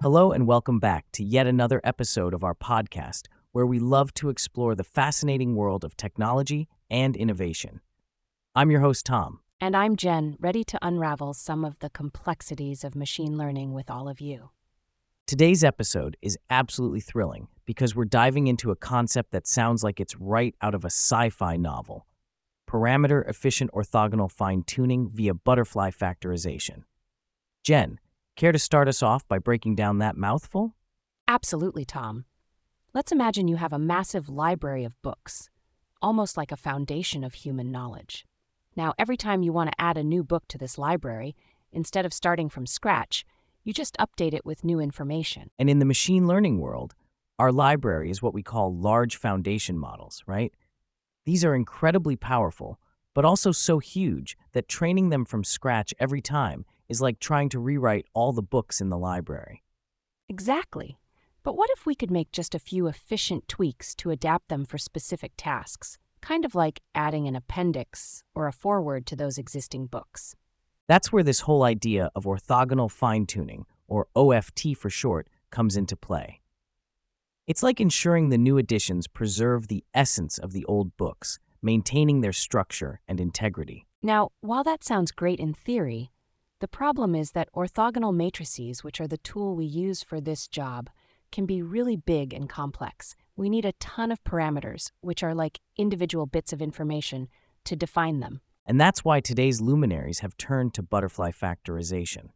Hello, and welcome back to yet another episode of our podcast where we love to explore the fascinating world of technology and innovation. I'm your host, Tom. And I'm Jen, ready to unravel some of the complexities of machine learning with all of you. Today's episode is absolutely thrilling because we're diving into a concept that sounds like it's right out of a sci fi novel parameter efficient orthogonal fine tuning via butterfly factorization. Jen, Care to start us off by breaking down that mouthful? Absolutely, Tom. Let's imagine you have a massive library of books, almost like a foundation of human knowledge. Now, every time you want to add a new book to this library, instead of starting from scratch, you just update it with new information. And in the machine learning world, our library is what we call large foundation models, right? These are incredibly powerful, but also so huge that training them from scratch every time is like trying to rewrite all the books in the library. Exactly. But what if we could make just a few efficient tweaks to adapt them for specific tasks, kind of like adding an appendix or a foreword to those existing books? That's where this whole idea of orthogonal fine tuning, or OFT for short, comes into play. It's like ensuring the new editions preserve the essence of the old books, maintaining their structure and integrity. Now, while that sounds great in theory, the problem is that orthogonal matrices, which are the tool we use for this job, can be really big and complex. We need a ton of parameters, which are like individual bits of information, to define them. And that's why today's luminaries have turned to butterfly factorization.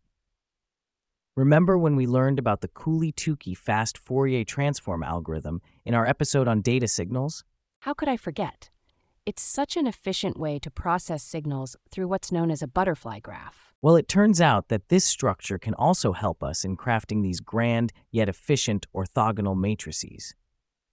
Remember when we learned about the Cooley-Tukey fast Fourier transform algorithm in our episode on data signals? How could I forget? It's such an efficient way to process signals through what's known as a butterfly graph. Well, it turns out that this structure can also help us in crafting these grand yet efficient orthogonal matrices.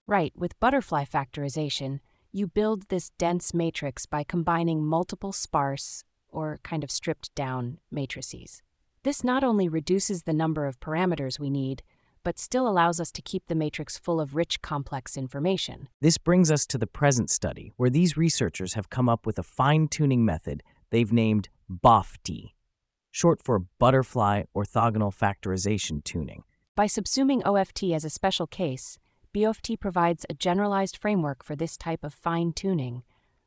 Right, with butterfly factorization, you build this dense matrix by combining multiple sparse, or kind of stripped down, matrices. This not only reduces the number of parameters we need, but still allows us to keep the matrix full of rich, complex information. This brings us to the present study, where these researchers have come up with a fine tuning method they've named BOFT, short for Butterfly Orthogonal Factorization Tuning. By subsuming OFT as a special case, BOFT provides a generalized framework for this type of fine tuning,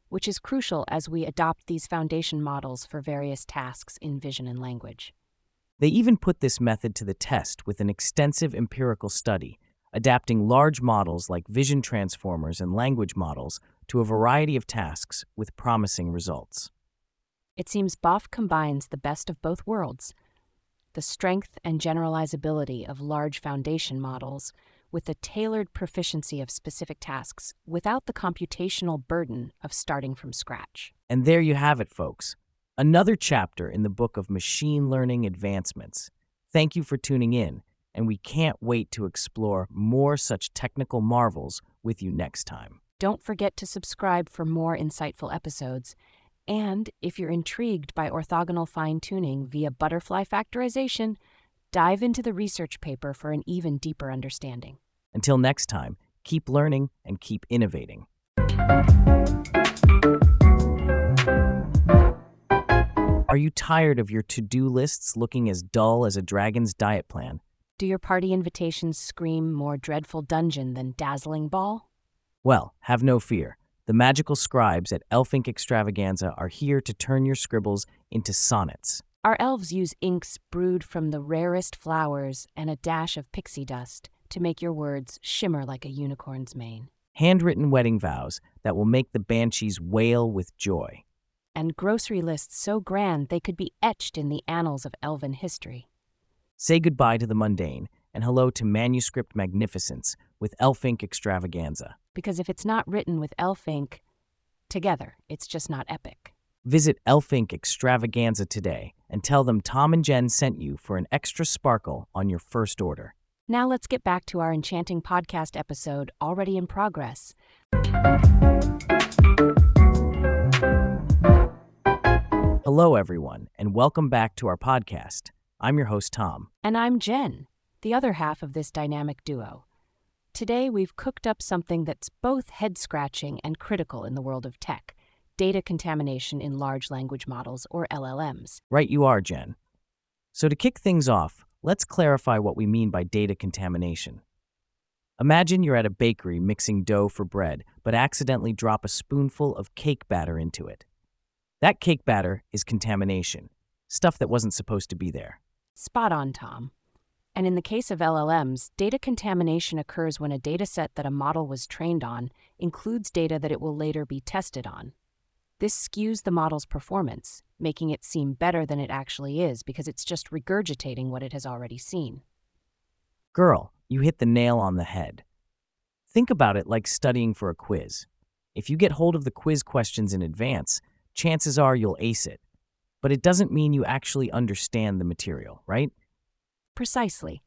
which is crucial as we adopt these foundation models for various tasks in vision and language. They even put this method to the test with an extensive empirical study, adapting large models like vision transformers and language models to a variety of tasks with promising results. It seems BOFT combines the best of both worlds the strength and generalizability of large foundation models with the tailored proficiency of specific tasks without the computational burden of starting from scratch. And there you have it, folks. Another chapter in the book of machine learning advancements. Thank you for tuning in, and we can't wait to explore more such technical marvels with you next time. Don't forget to subscribe for more insightful episodes. And if you're intrigued by orthogonal fine tuning via butterfly factorization, dive into the research paper for an even deeper understanding. Until next time, keep learning and keep innovating. Are you tired of your to do lists looking as dull as a dragon's diet plan? Do your party invitations scream more dreadful dungeon than dazzling ball? Well, have no fear. The magical scribes at Elfink Extravaganza are here to turn your scribbles into sonnets. Our elves use inks brewed from the rarest flowers and a dash of pixie dust to make your words shimmer like a unicorn's mane. Handwritten wedding vows that will make the banshees wail with joy and grocery lists so grand they could be etched in the annals of elven history. Say goodbye to the mundane and hello to manuscript magnificence with Elfink Extravaganza. Because if it's not written with Elfink together, it's just not epic. Visit Elfink Extravaganza today and tell them Tom and Jen sent you for an extra sparkle on your first order. Now let's get back to our enchanting podcast episode already in progress. Hello, everyone, and welcome back to our podcast. I'm your host, Tom. And I'm Jen, the other half of this dynamic duo. Today, we've cooked up something that's both head scratching and critical in the world of tech data contamination in large language models, or LLMs. Right, you are, Jen. So, to kick things off, let's clarify what we mean by data contamination. Imagine you're at a bakery mixing dough for bread, but accidentally drop a spoonful of cake batter into it. That cake batter is contamination, stuff that wasn't supposed to be there. Spot on, Tom. And in the case of LLMs, data contamination occurs when a dataset that a model was trained on includes data that it will later be tested on. This skews the model's performance, making it seem better than it actually is because it's just regurgitating what it has already seen. Girl, you hit the nail on the head. Think about it like studying for a quiz. If you get hold of the quiz questions in advance, chances are you'll ace it. But it doesn't mean you actually understand the material, right? Precisely.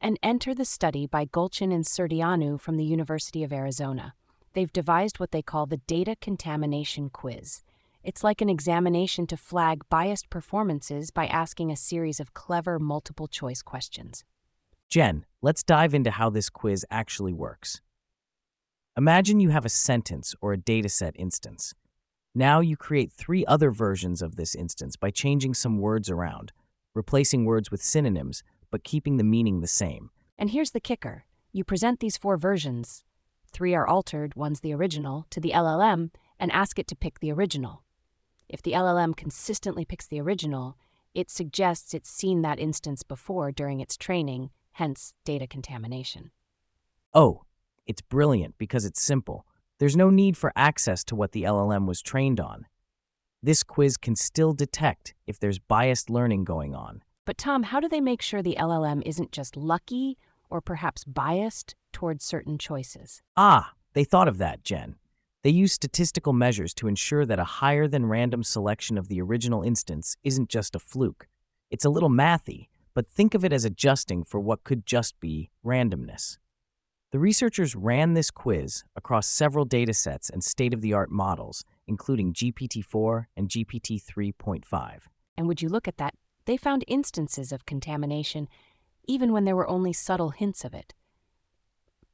And enter the study by Golchin and Surdeanu from the University of Arizona. They've devised what they call the Data Contamination Quiz. It's like an examination to flag biased performances by asking a series of clever multiple choice questions. Jen, let's dive into how this quiz actually works. Imagine you have a sentence or a dataset instance. Now you create three other versions of this instance by changing some words around, replacing words with synonyms, but keeping the meaning the same. And here's the kicker you present these four versions. Three are altered, one's the original, to the LLM, and ask it to pick the original. If the LLM consistently picks the original, it suggests it's seen that instance before during its training, hence data contamination. Oh, it's brilliant because it's simple. There's no need for access to what the LLM was trained on. This quiz can still detect if there's biased learning going on. But, Tom, how do they make sure the LLM isn't just lucky or perhaps biased towards certain choices? Ah, they thought of that, Jen. They use statistical measures to ensure that a higher than random selection of the original instance isn't just a fluke. It's a little mathy, but think of it as adjusting for what could just be randomness. The researchers ran this quiz across several datasets and state of the art models, including GPT 4 and GPT 3.5. And would you look at that? They found instances of contamination even when there were only subtle hints of it.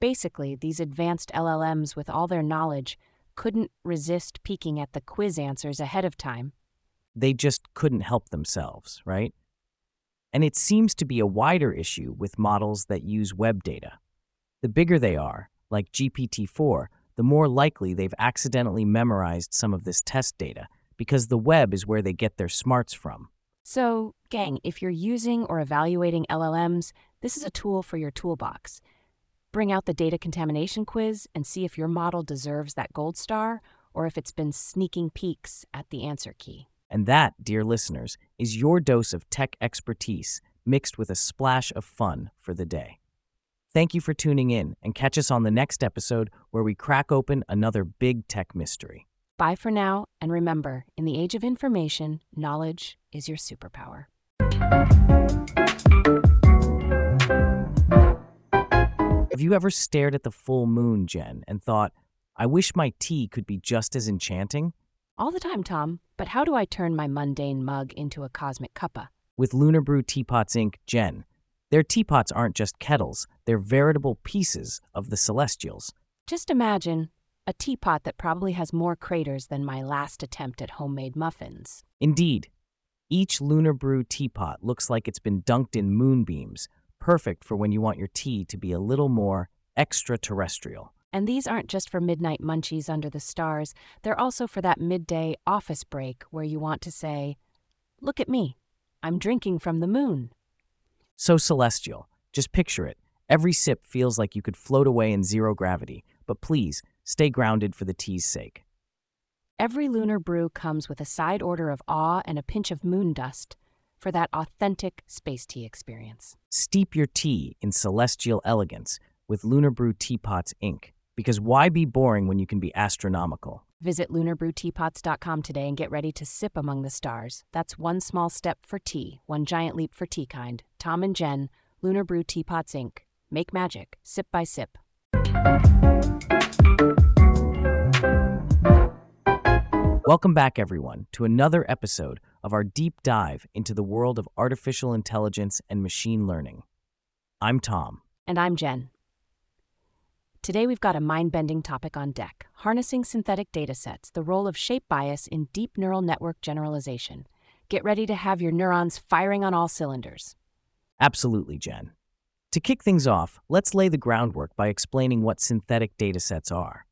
Basically, these advanced LLMs, with all their knowledge, couldn't resist peeking at the quiz answers ahead of time. They just couldn't help themselves, right? And it seems to be a wider issue with models that use web data. The bigger they are, like GPT 4, the more likely they've accidentally memorized some of this test data, because the web is where they get their smarts from. So, gang, if you're using or evaluating LLMs, this is a tool for your toolbox. Bring out the data contamination quiz and see if your model deserves that gold star or if it's been sneaking peeks at the answer key. And that, dear listeners, is your dose of tech expertise mixed with a splash of fun for the day. Thank you for tuning in and catch us on the next episode where we crack open another big tech mystery. Bye for now, and remember in the age of information, knowledge is your superpower. Have you ever stared at the full moon, Jen, and thought, I wish my tea could be just as enchanting? All the time, Tom, but how do I turn my mundane mug into a cosmic cuppa? With Lunar Brew Teapots Inc., Jen, their teapots aren't just kettles, they're veritable pieces of the celestials. Just imagine a teapot that probably has more craters than my last attempt at homemade muffins. Indeed, each Lunar Brew teapot looks like it's been dunked in moonbeams, perfect for when you want your tea to be a little more extraterrestrial. And these aren't just for midnight munchies under the stars, they're also for that midday office break where you want to say, Look at me, I'm drinking from the moon. So celestial. Just picture it. Every sip feels like you could float away in zero gravity, but please, stay grounded for the tea's sake. Every lunar brew comes with a side order of awe and a pinch of moon dust for that authentic space tea experience. Steep your tea in celestial elegance with Lunar Brew Teapots Inc. Because why be boring when you can be astronomical? Visit lunarbrewteapots.com today and get ready to sip among the stars. That's one small step for tea, one giant leap for tea kind. Tom and Jen, Lunar Brew Teapots Inc. Make magic, sip by sip. Welcome back, everyone, to another episode of our deep dive into the world of artificial intelligence and machine learning. I'm Tom. And I'm Jen. Today we've got a mind bending topic on deck harnessing synthetic datasets, the role of shape bias in deep neural network generalization. Get ready to have your neurons firing on all cylinders. Absolutely, Jen. To kick things off, let's lay the groundwork by explaining what synthetic datasets are.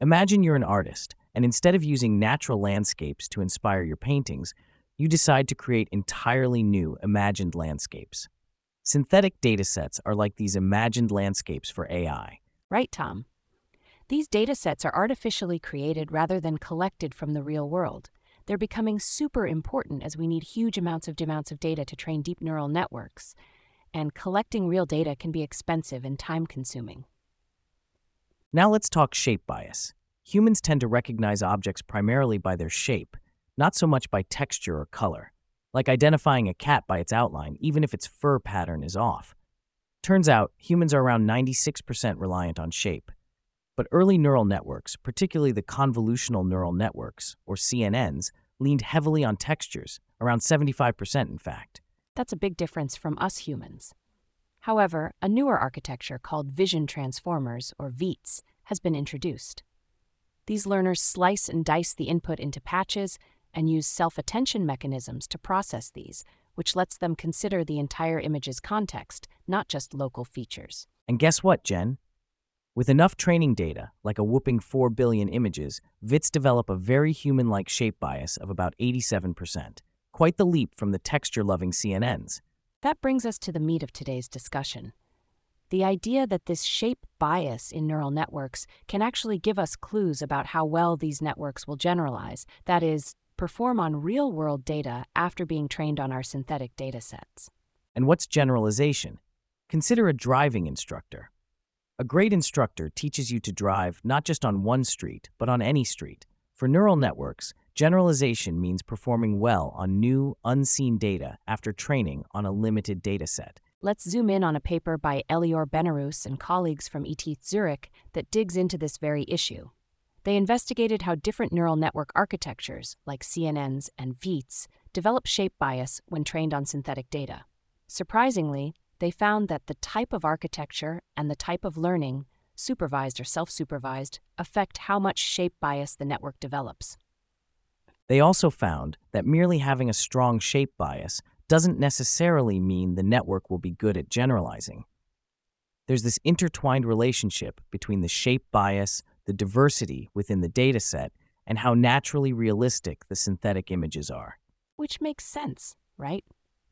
Imagine you're an artist, and instead of using natural landscapes to inspire your paintings, you decide to create entirely new imagined landscapes. Synthetic datasets are like these imagined landscapes for AI. Right, Tom. These datasets are artificially created rather than collected from the real world. They're becoming super important as we need huge amounts of amounts of data to train deep neural networks, and collecting real data can be expensive and time consuming. Now let's talk shape bias. Humans tend to recognize objects primarily by their shape, not so much by texture or color, like identifying a cat by its outline, even if its fur pattern is off. Turns out, humans are around 96% reliant on shape. But early neural networks, particularly the convolutional neural networks, or CNNs, leaned heavily on textures, around 75% in fact. That's a big difference from us humans. However, a newer architecture called Vision Transformers, or VITs, has been introduced. These learners slice and dice the input into patches and use self attention mechanisms to process these, which lets them consider the entire image's context, not just local features. And guess what, Jen? With enough training data, like a whooping 4 billion images, VITs develop a very human like shape bias of about 87%. Quite the leap from the texture loving CNNs. That brings us to the meat of today's discussion. The idea that this shape bias in neural networks can actually give us clues about how well these networks will generalize, that is, perform on real world data after being trained on our synthetic datasets. And what's generalization? Consider a driving instructor. A great instructor teaches you to drive not just on one street, but on any street. For neural networks, generalization means performing well on new, unseen data after training on a limited dataset. Let's zoom in on a paper by Elior Benarous and colleagues from ETH Zurich that digs into this very issue. They investigated how different neural network architectures, like CNNs and VITs, develop shape bias when trained on synthetic data. Surprisingly, they found that the type of architecture and the type of learning, supervised or self supervised, affect how much shape bias the network develops. They also found that merely having a strong shape bias doesn't necessarily mean the network will be good at generalizing. There's this intertwined relationship between the shape bias, the diversity within the dataset, and how naturally realistic the synthetic images are. Which makes sense, right?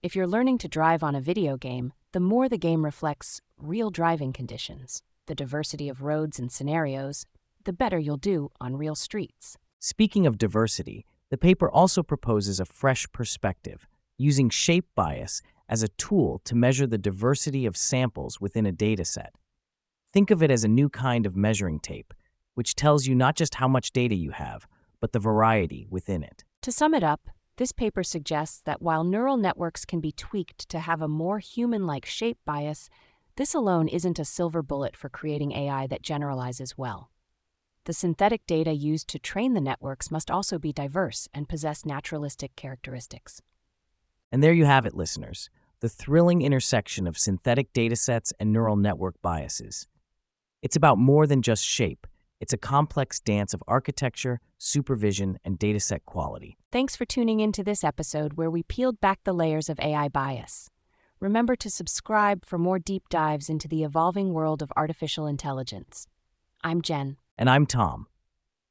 If you're learning to drive on a video game, the more the game reflects real driving conditions, the diversity of roads and scenarios, the better you'll do on real streets. Speaking of diversity, the paper also proposes a fresh perspective, using shape bias as a tool to measure the diversity of samples within a dataset. Think of it as a new kind of measuring tape, which tells you not just how much data you have, but the variety within it. To sum it up, this paper suggests that while neural networks can be tweaked to have a more human like shape bias, this alone isn't a silver bullet for creating AI that generalizes well. The synthetic data used to train the networks must also be diverse and possess naturalistic characteristics. And there you have it, listeners the thrilling intersection of synthetic datasets and neural network biases. It's about more than just shape. It's a complex dance of architecture, supervision, and dataset quality. Thanks for tuning in to this episode where we peeled back the layers of AI bias. Remember to subscribe for more deep dives into the evolving world of artificial intelligence. I'm Jen. And I'm Tom.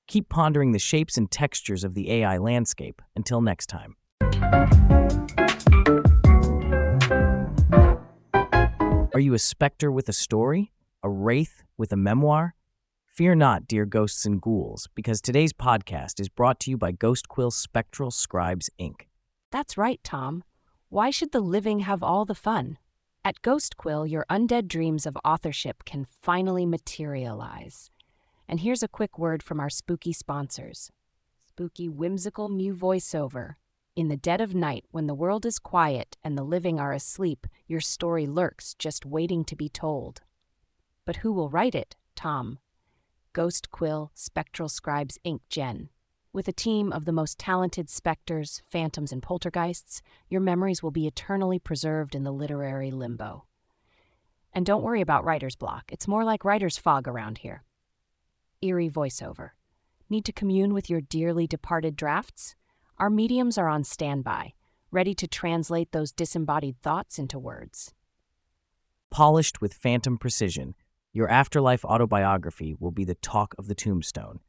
Keep pondering the shapes and textures of the AI landscape. Until next time. Are you a specter with a story? A wraith with a memoir? Fear not, dear ghosts and ghouls, because today's podcast is brought to you by Ghost Quill Spectral Scribes, Inc. That's right, Tom. Why should the living have all the fun? At Ghost Quill, your undead dreams of authorship can finally materialize. And here's a quick word from our spooky sponsors Spooky Whimsical Mew Voiceover. In the dead of night, when the world is quiet and the living are asleep, your story lurks, just waiting to be told. But who will write it, Tom? Ghost Quill Spectral Scribes Inc. Jen. With a team of the most talented specters, phantoms, and poltergeists, your memories will be eternally preserved in the literary limbo. And don't worry about writer's block, it's more like writer's fog around here. Eerie voiceover. Need to commune with your dearly departed drafts? Our mediums are on standby, ready to translate those disembodied thoughts into words. Polished with phantom precision, your afterlife autobiography will be the talk of the tombstone,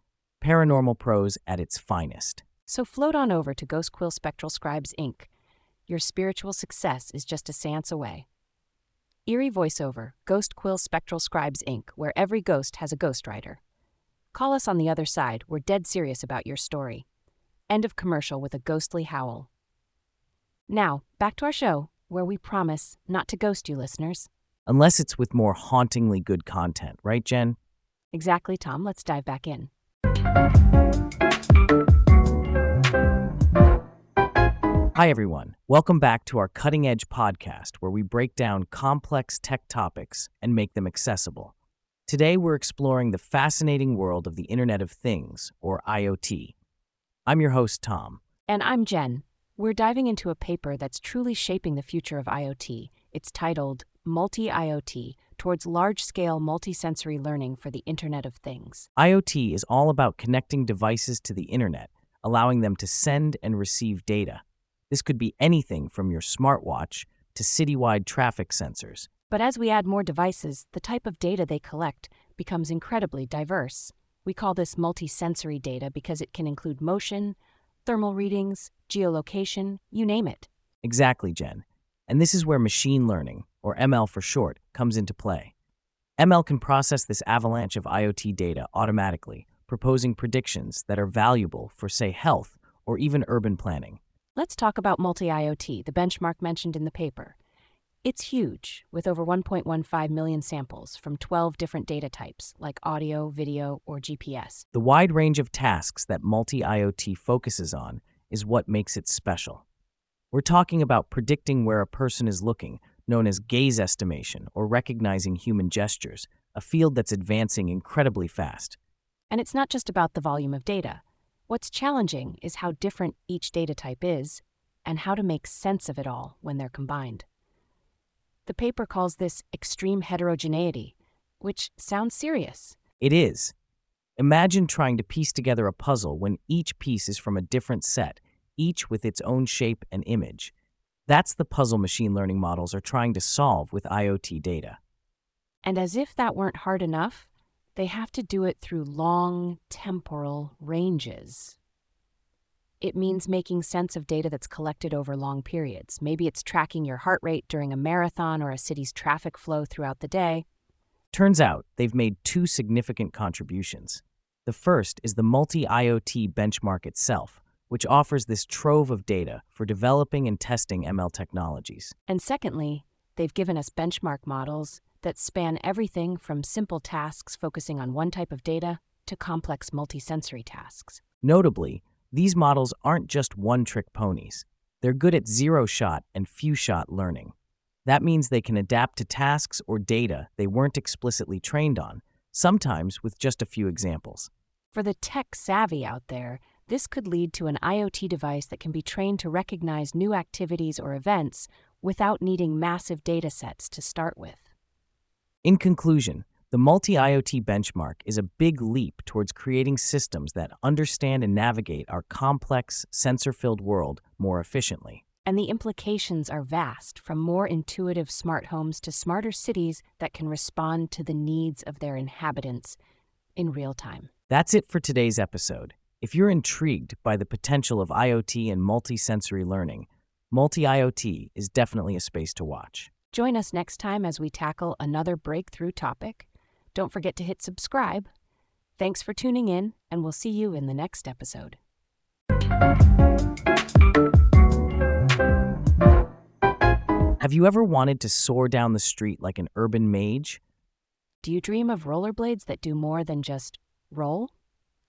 paranormal prose at its finest. So float on over to Ghost Quill Spectral Scribes Inc. Your spiritual success is just a seance away. Eerie voiceover, Ghost Quill Spectral Scribes Inc., where every ghost has a ghostwriter. Call us on the other side, we're dead serious about your story. End of commercial with a ghostly howl. Now, back to our show, where we promise not to ghost you listeners. Unless it's with more hauntingly good content, right, Jen? Exactly, Tom. Let's dive back in. Hi, everyone. Welcome back to our Cutting Edge podcast, where we break down complex tech topics and make them accessible. Today, we're exploring the fascinating world of the Internet of Things, or IoT. I'm your host, Tom. And I'm Jen. We're diving into a paper that's truly shaping the future of IoT. It's titled Multi IoT Towards Large Scale Multisensory Learning for the Internet of Things. IoT is all about connecting devices to the Internet, allowing them to send and receive data. This could be anything from your smartwatch to citywide traffic sensors. But as we add more devices, the type of data they collect becomes incredibly diverse. We call this multisensory data because it can include motion, thermal readings, geolocation, you name it. Exactly, Jen. And this is where machine learning, or ML for short, comes into play. ML can process this avalanche of IoT data automatically, proposing predictions that are valuable for, say, health or even urban planning. Let's talk about multi IoT, the benchmark mentioned in the paper. It's huge, with over 1.15 million samples from 12 different data types, like audio, video, or GPS. The wide range of tasks that multi IoT focuses on is what makes it special. We're talking about predicting where a person is looking, known as gaze estimation, or recognizing human gestures, a field that's advancing incredibly fast. And it's not just about the volume of data. What's challenging is how different each data type is and how to make sense of it all when they're combined. The paper calls this extreme heterogeneity, which sounds serious. It is. Imagine trying to piece together a puzzle when each piece is from a different set, each with its own shape and image. That's the puzzle machine learning models are trying to solve with IoT data. And as if that weren't hard enough, they have to do it through long temporal ranges. It means making sense of data that's collected over long periods. Maybe it's tracking your heart rate during a marathon or a city's traffic flow throughout the day. Turns out they've made two significant contributions. The first is the multi IoT benchmark itself, which offers this trove of data for developing and testing ML technologies. And secondly, they've given us benchmark models that span everything from simple tasks focusing on one type of data to complex multisensory tasks. Notably, these models aren't just one trick ponies. They're good at zero shot and few shot learning. That means they can adapt to tasks or data they weren't explicitly trained on, sometimes with just a few examples. For the tech savvy out there, this could lead to an IoT device that can be trained to recognize new activities or events without needing massive data sets to start with. In conclusion, the multi IoT benchmark is a big leap towards creating systems that understand and navigate our complex, sensor filled world more efficiently. And the implications are vast from more intuitive smart homes to smarter cities that can respond to the needs of their inhabitants in real time. That's it for today's episode. If you're intrigued by the potential of IoT and multisensory learning, multi IoT is definitely a space to watch. Join us next time as we tackle another breakthrough topic. Don't forget to hit subscribe. Thanks for tuning in, and we'll see you in the next episode. Have you ever wanted to soar down the street like an urban mage? Do you dream of rollerblades that do more than just roll?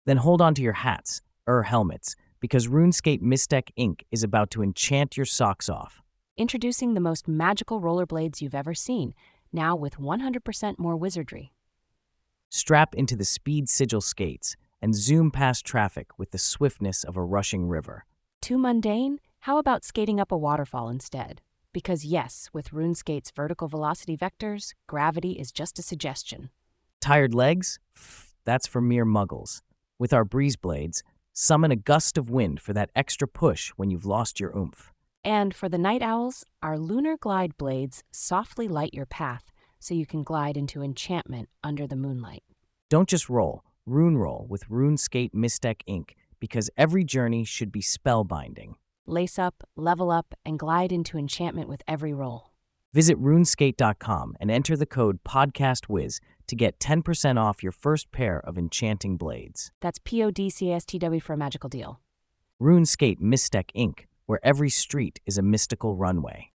Then hold on to your hats, or helmets, because RuneSkate Mistech Inc. is about to enchant your socks off. Introducing the most magical rollerblades you've ever seen, now with 100% more wizardry. Strap into the speed sigil skates and zoom past traffic with the swiftness of a rushing river. Too mundane? How about skating up a waterfall instead? Because, yes, with RuneSkate's vertical velocity vectors, gravity is just a suggestion. Tired legs? That's for mere muggles. With our breeze blades, summon a gust of wind for that extra push when you've lost your oomph. And for the night owls, our lunar glide blades softly light your path so you can glide into enchantment under the moonlight. Don't just roll, rune roll with RuneSkate Mystec Inc. because every journey should be spellbinding. Lace up, level up, and glide into enchantment with every roll. Visit runeskate.com and enter the code PODCASTWIZ to get 10% off your first pair of enchanting blades. That's P O D C A S T W for a magical deal. RuneSkate Mystec Inc., where every street is a mystical runway.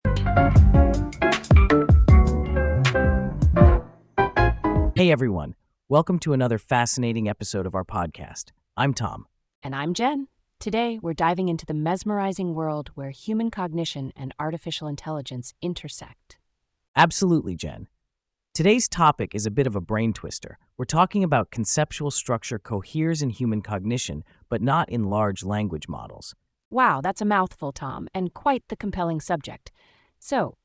Hey everyone, welcome to another fascinating episode of our podcast. I'm Tom. And I'm Jen. Today, we're diving into the mesmerizing world where human cognition and artificial intelligence intersect. Absolutely, Jen. Today's topic is a bit of a brain twister. We're talking about conceptual structure coheres in human cognition, but not in large language models. Wow, that's a mouthful, Tom, and quite the compelling subject. So,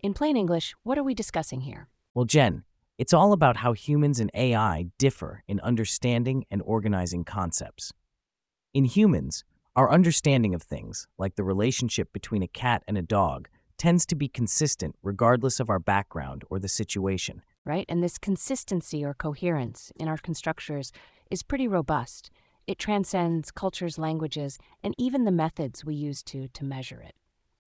in plain English, what are we discussing here? Well, Jen, it's all about how humans and AI differ in understanding and organizing concepts. In humans, our understanding of things, like the relationship between a cat and a dog, tends to be consistent regardless of our background or the situation. Right? And this consistency or coherence in our constructures is pretty robust. It transcends cultures, languages, and even the methods we use to, to measure it.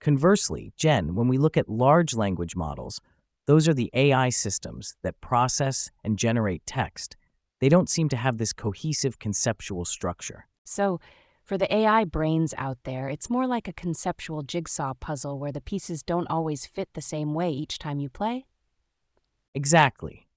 Conversely, Jen, when we look at large language models, those are the AI systems that process and generate text. They don't seem to have this cohesive conceptual structure. So, for the AI brains out there, it's more like a conceptual jigsaw puzzle where the pieces don't always fit the same way each time you play? Exactly.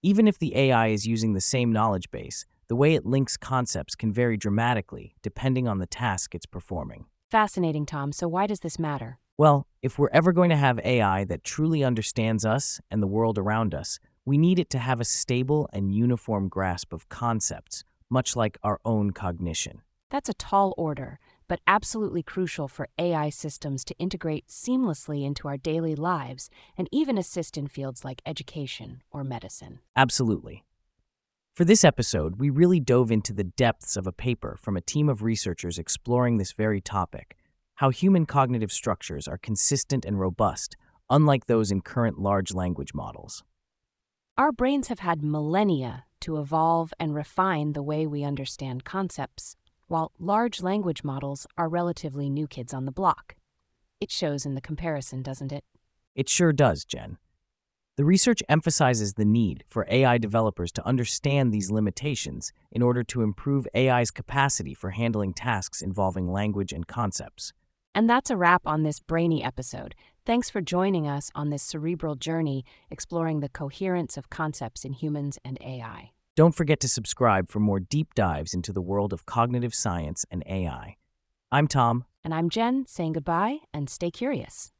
Even if the AI is using the same knowledge base, the way it links concepts can vary dramatically depending on the task it's performing. Fascinating, Tom. So, why does this matter? Well, if we're ever going to have AI that truly understands us and the world around us, we need it to have a stable and uniform grasp of concepts, much like our own cognition. That's a tall order, but absolutely crucial for AI systems to integrate seamlessly into our daily lives and even assist in fields like education or medicine. Absolutely. For this episode, we really dove into the depths of a paper from a team of researchers exploring this very topic how human cognitive structures are consistent and robust, unlike those in current large language models. Our brains have had millennia to evolve and refine the way we understand concepts, while large language models are relatively new kids on the block. It shows in the comparison, doesn't it? It sure does, Jen. The research emphasizes the need for AI developers to understand these limitations in order to improve AI's capacity for handling tasks involving language and concepts. And that's a wrap on this brainy episode. Thanks for joining us on this cerebral journey exploring the coherence of concepts in humans and AI. Don't forget to subscribe for more deep dives into the world of cognitive science and AI. I'm Tom. And I'm Jen, saying goodbye and stay curious.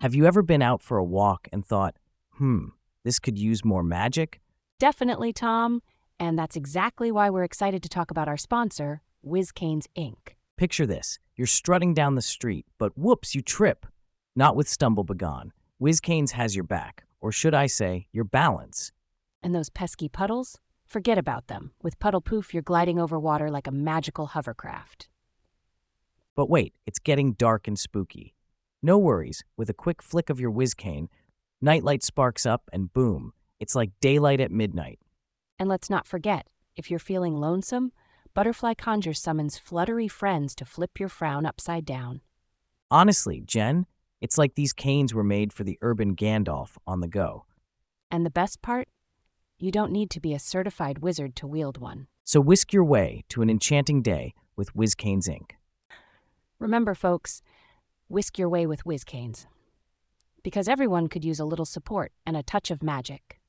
Have you ever been out for a walk and thought, hmm, this could use more magic? Definitely, Tom. And that's exactly why we're excited to talk about our sponsor, WizCanes Inc. Picture this you're strutting down the street, but whoops, you trip. Not with Stumble Begone. WizCanes has your back, or should I say, your balance. And those pesky puddles? Forget about them. With Puddle Poof, you're gliding over water like a magical hovercraft. But wait, it's getting dark and spooky. No worries, with a quick flick of your WizCane, nightlight sparks up and boom, it's like daylight at midnight. And let's not forget, if you're feeling lonesome, Butterfly Conjure summons fluttery friends to flip your frown upside down. Honestly, Jen, it's like these canes were made for the urban Gandalf on the go. And the best part? You don't need to be a certified wizard to wield one. So whisk your way to an enchanting day with WizCanes Inc. Remember, folks, whisk your way with WizCanes. Because everyone could use a little support and a touch of magic.